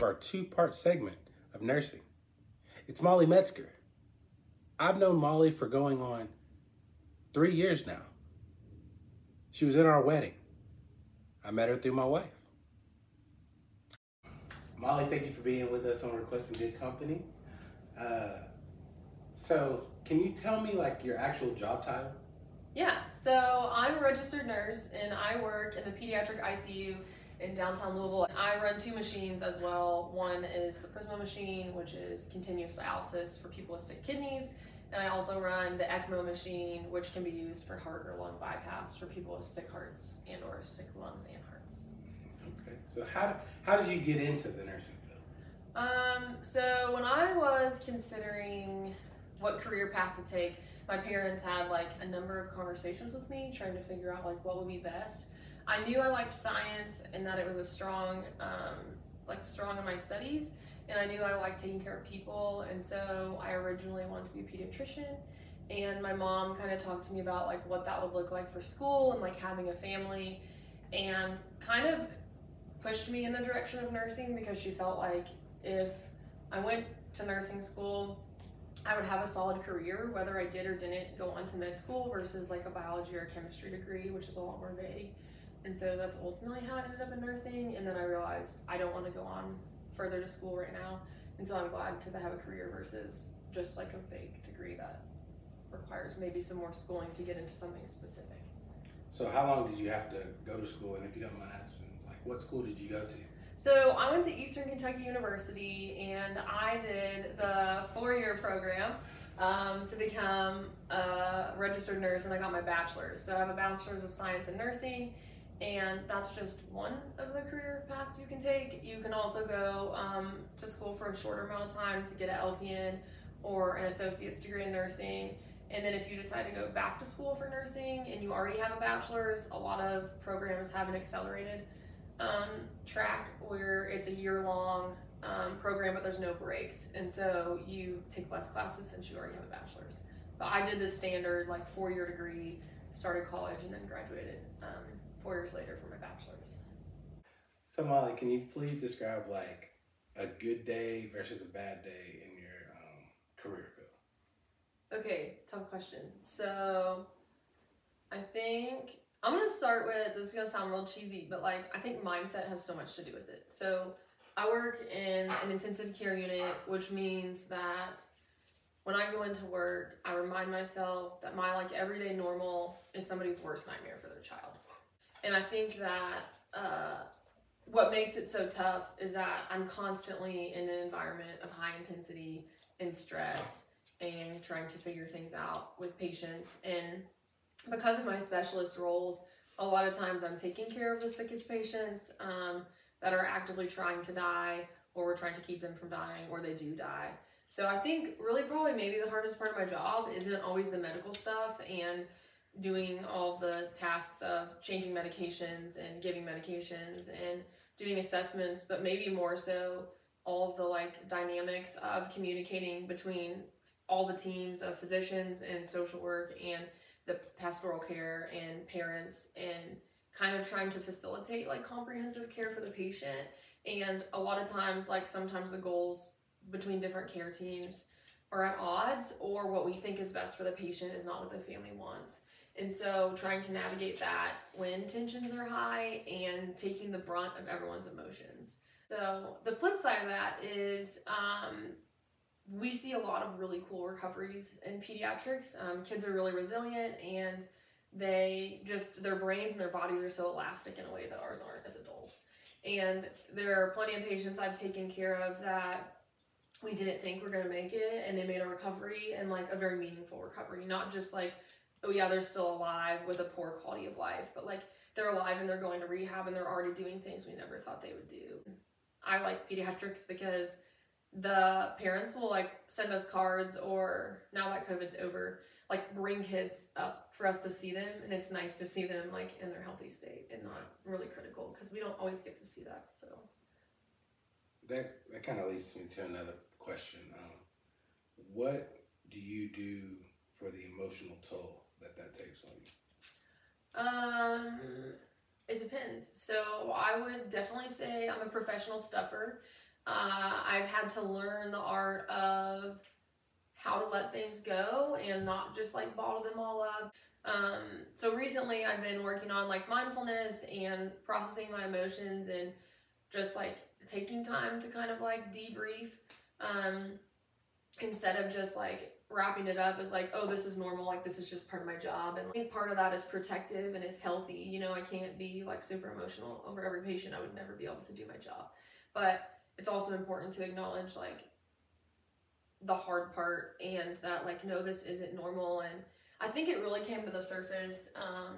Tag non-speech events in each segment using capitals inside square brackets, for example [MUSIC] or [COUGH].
of our two part segment of nursing. It's Molli Metzger. I've known Molli for going on three years now. She was in our wedding. I met her through my wife. Molli, thank you for being with us on Requesting Good Company. Uh, so, can you tell me like your actual job title? Yeah, so I'm a registered nurse and I work in the pediatric ICU in downtown Louisville. I run two machines as well. One is the Prisma machine, which is continuous dialysis for people with sick kidneys. And I also run the ECMO machine, which can be used for heart or lung bypass for people with sick hearts and or sick lungs and hearts. Okay. So how how did you get into the nursing field? Um, so when I was considering what career path to take, my parents had like a number of conversations with me trying to figure out like what would be best. I knew I liked science and that it was a strong, um, like strong in my studies, and I knew I liked taking care of people, and so I originally wanted to be a pediatrician. And my mom kind of talked to me about like what that would look like for school and like having a family, and kind of pushed me in the direction of nursing because she felt like if I went to nursing school, I would have a solid career, whether I did or didn't go on to med school versus like a biology or chemistry degree, which is a lot more vague. And so that's ultimately how I ended up in nursing. And then I realized I don't want to go on further to school right now. And so I'm glad because I have a career versus just like a fake degree that requires maybe some more schooling to get into something specific. So how long did you have to go to school? And if you don't mind asking, like what school did you go to? So I went to Eastern Kentucky University and I did the four-year program um, to become a registered nurse and I got my bachelor's. So I have a bachelor's of science in nursing and that's just one of the career paths you can take. You can also go um, to school for a shorter amount of time to get an LPN or an associate's degree in nursing. And then if you decide to go back to school for nursing and you already have a bachelor's, a lot of programs have an accelerated um, track where it's a year long um, program, but there's no breaks. And so you take less classes since you already have a bachelor's. But I did the standard like four year degree, started college, and then graduated um, four years later for my bachelor's. So Molli, can you please describe like a good day versus a bad day in your um, career field? Okay, tough question. So I think I'm gonna start with this is gonna sound real cheesy, but like I think mindset has so much to do with it. So I work in an intensive care unit, which means that when I go into work, I remind myself that my like everyday normal is somebody's worst nightmare for their child. And I think that uh, what makes it so tough is that I'm constantly in an environment of high intensity and stress and trying to figure things out with patients. And because of my specialist roles, a lot of times I'm taking care of the sickest patients um, that are actively trying to die, or we're trying to keep them from dying, or they do die. So I think really probably maybe the hardest part of my job isn't always the medical stuff and doing all the tasks of changing medications and giving medications and doing assessments, but maybe more so all the like dynamics of communicating between all the teams of physicians and social work and the pastoral care and parents and kind of trying to facilitate like comprehensive care for the patient. And a lot of times like sometimes the goals between different care teams are at odds or what we think is best for the patient is not what the family wants and so trying to navigate that when tensions are high and taking the brunt of everyone's emotions. So the flip side of that is um, we see a lot of really cool recoveries in pediatrics. Um, kids are really resilient and they just, their brains and their bodies are so elastic in a way that ours aren't as adults. And there are plenty of patients I've taken care of that we didn't think were to make it and they made a recovery and like a very meaningful recovery, not just like oh yeah, they're still alive with a poor quality of life, but like they're alive and they're going to rehab and they're already doing things we never thought they would do. I like pediatrics because the parents will like send us cards or now that COVID's over, like bring kids up for us to see them and it's nice to see them like in their healthy state and not really critical because we don't always get to see that. So that that kind of leads me to another question. Um, what do you do for the emotional toll that that takes on you? Um, it depends. So I would definitely say I'm a professional stuffer. Uh, I've had to learn the art of how to let things go and not just like bottle them all up. Um, so recently I've been working on like mindfulness and processing my emotions and just like taking time to kind of like debrief um, instead of just like wrapping it up as like, oh, this is normal, like this is just part of my job. And I think part of that is protective and is healthy. You know, I can't be like super emotional over every patient. I would never be able to do my job. But it's also important to acknowledge like the hard part and that like no this isn't normal and i think it really came to the surface um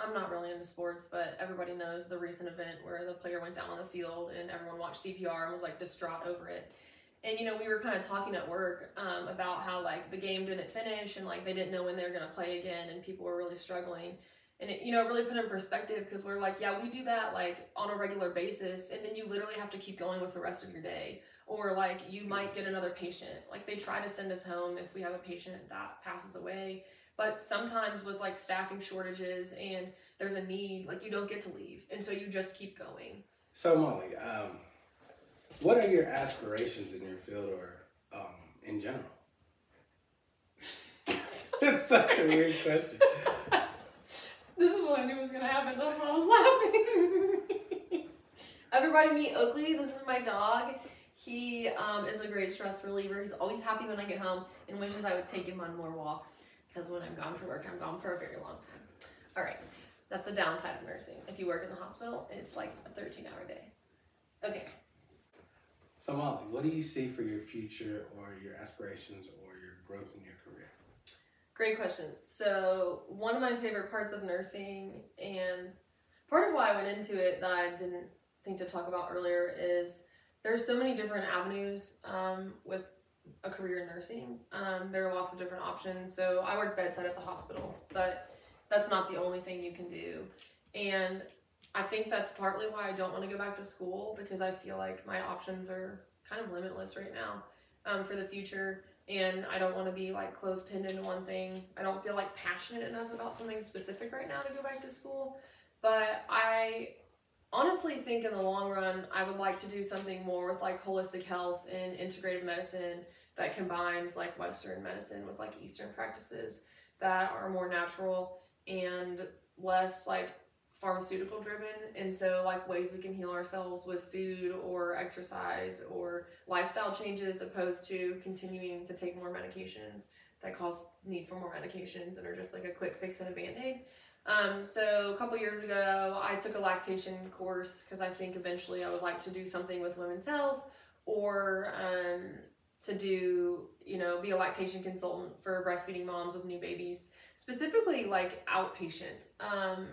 i'm not really into sports but everybody knows the recent event where the player went down on the field and everyone watched cpr and was like distraught over it and you know we were kind of talking at work um, about how like the game didn't finish and like they didn't know when they were going to play again and people were really struggling. And it you know really put in perspective because we're like yeah we do that like on a regular basis and then you literally have to keep going with the rest of your day. Or like you might get another patient. Like they try to send us home if we have a patient that passes away. But sometimes with like staffing shortages and there's a need like you don't get to leave. And so you just keep going. So Molli, um, what are your aspirations in your field or um, in general? [LAUGHS] That's such a weird question. [LAUGHS] this is what i knew was gonna happen. That's why i was laughing. [LAUGHS] Everybody meet oakley. This is my dog. He um, is a great stress reliever. He's always happy when i get home and wishes i would take him on more walks because when i'm gone for work i'm gone for a very long time. All right. That's the downside of nursing. If you work in the hospital it's like a 13 hour day. Okay So Molli, what do you see for your future or your aspirations or your growth in your career? Great question. So, one of my favorite parts of nursing, and part of why I went into it that I didn't think to talk about earlier, is there's so many different avenues um, with a career in nursing. Um, there are lots of different options. So, I work bedside at the hospital, but that's not the only thing you can do. And I think that's partly why I don't want to go back to school because I feel like my options are kind of limitless right now um, for the future and I don't want to be like close pinned into one thing. I don't feel like passionate enough about something specific right now to go back to school. But I honestly think in the long run, I would like to do something more with like holistic health and integrative medicine that combines like Western medicine with like Eastern practices that are more natural and less like pharmaceutical driven and so like ways we can heal ourselves with food or exercise or lifestyle changes opposed to continuing to take more medications that cause need for more medications and are just like a quick fix and a band-aid. Um, so a couple years ago i took a lactation course because i think eventually i would like to do something with women's health or um, to do you know be a lactation consultant for breastfeeding moms with new babies specifically like outpatient. Um,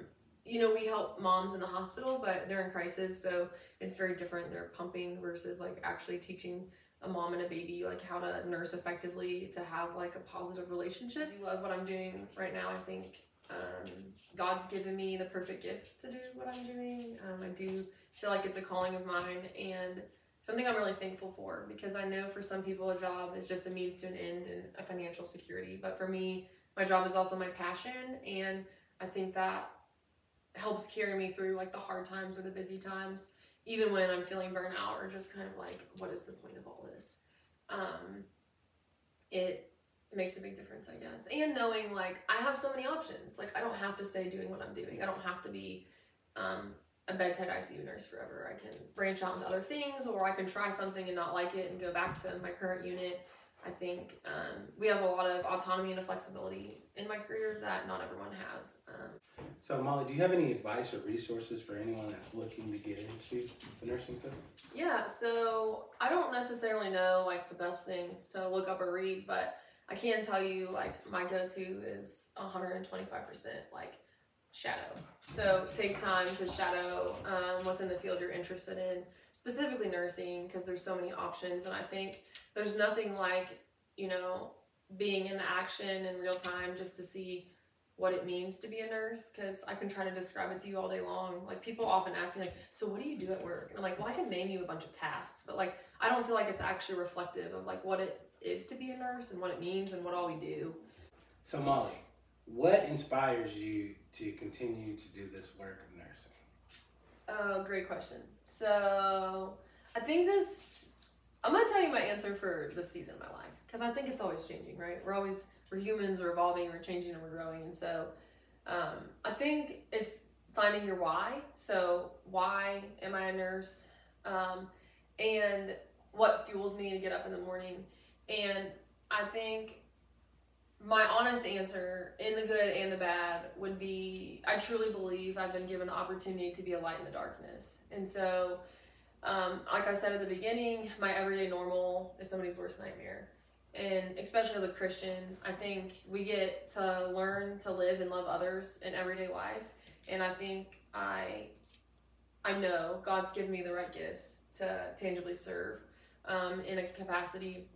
you know, we help moms in the hospital, but they're in crisis, so it's very different. They're pumping versus like actually teaching a mom and a baby like how to nurse effectively to have like a positive relationship. I love what I'm doing right now. I think um, God's given me the perfect gifts to do what I'm doing. Um, I do feel like it's a calling of mine and something I'm really thankful for because I know for some people a job is just a means to an end and a financial security, but for me, my job is also my passion, and I think that helps carry me through like the hard times or the busy times, even when I'm feeling burnout or just kind of like, what is the point of all this? Um, it makes a big difference, I guess. And knowing like I have so many options. Like I don't have to stay doing what I'm doing. I don't have to be um, a bedside ICU nurse forever. I can branch out into other things, or I can try something and not like it and go back to my current unit. I think um, we have a lot of autonomy and flexibility in my career that not everyone has. Um, So Molli, do you have any advice or resources for anyone that's looking to get into the nursing field? Yeah, so I don't necessarily know like the best things to look up or read, but I can tell you like my go-to is 125% like shadow. So take time to shadow um, within the field you're interested in, specifically nursing, because there's so many options, and I think there's nothing like you know being in action in real time just to see what it means to be a nurse because I can try to describe it to you all day long. Like people often ask me like, "So what do you do at work?" And I'm like, "Well, I can name you a bunch of tasks, but like I don't feel like it's actually reflective of like what it is to be a nurse and what it means and what all we do." So Molli, what inspires you to continue to do this work of nursing? Oh, great question. So, I think this. I'm gonna tell you my answer for this season of my life because I think it's always changing, right? We're always we're humans, we're evolving, we're changing, and we're growing, and so um, I think it's finding your why. So why am I a nurse? Um, and what fuels me to get up in the morning? And I think my honest answer, in the good and the bad, would be I truly believe I've been given the opportunity to be a light in the darkness. And so, um, like I said at the beginning, my everyday normal is somebody's worst nightmare. And especially as a Christian, I think we get to learn to live and love others in everyday life. And I think I I know God's given me the right gifts to tangibly serve um, in a capacity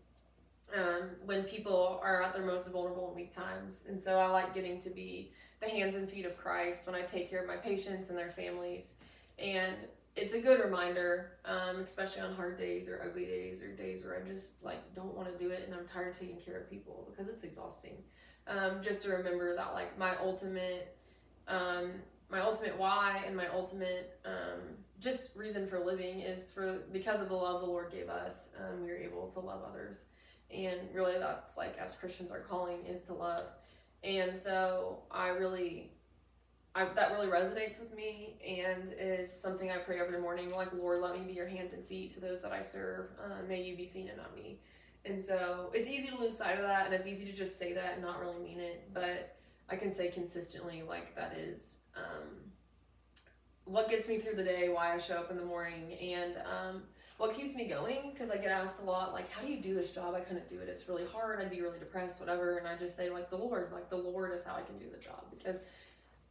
um, when people are at their most vulnerable and weak times. And so I like getting to be the hands and feet of Christ when I take care of my patients and their families. And it's a good reminder, um, especially on hard days or ugly days or days where I just like don't want to do it and I'm tired of taking care of people because it's exhausting. Um, just to remember that like my ultimate, um, my ultimate why and my ultimate um, just reason for living is for because of the love the Lord gave us, um, we are able to love others and really that's like as christians our calling is to love. And so i really I, that really resonates with me and is something i pray every morning like lord let me be your hands and feet to those that i serve. Uh, may you be seen and not me. And so it's easy to lose sight of that and it's easy to just say that and not really mean it but i can say consistently like that is um, what gets me through the day why i show up in the morning. And um, what keeps me going because I get asked a lot like how do you do this job? I couldn't do it. It's really hard. I'd be really depressed whatever. And I just say like the Lord like the Lord is how I can do the job. Because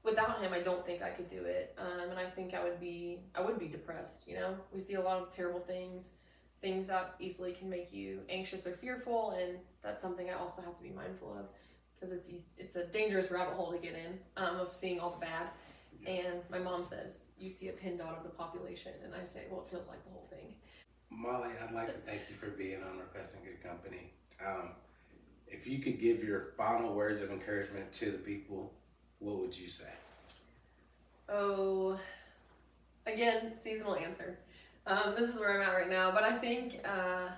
without him I don't think I could do it. Um, and I think I would be I would be depressed you know? We see a lot of terrible things things that easily can make you anxious or fearful and that's something I also have to be mindful of because it's it's a dangerous rabbit hole to get in um, of seeing all the bad. And my mom says you see a pin dot of the population. And I say well it feels like the whole thing Molli, I'd like to thank you for being on Requesting Good Company. Um, if you could give your final words of encouragement to the people, what would you say? Oh, again, seasonal answer. Um, this is where I'm at right now, but I think uh,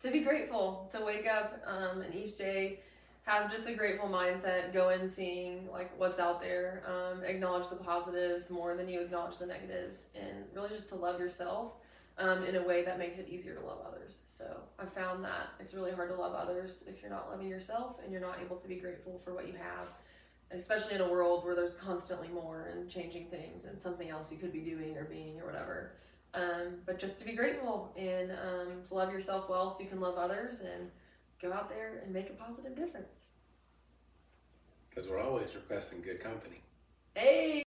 to be grateful, to wake up um, and each day have just a grateful mindset, go in seeing like what's out there, um, acknowledge the positives more than you acknowledge the negatives, and really just to love yourself um, in a way that makes it easier to love others. So I found that it's really hard to love others if you're not loving yourself and you're not able to be grateful for what you have, especially in a world where there's constantly more and changing things and something else you could be doing or being or whatever. Um, but just to be grateful and um, to love yourself well so you can love others and go out there and make a positive difference. Because we're always requesting good company. Hey!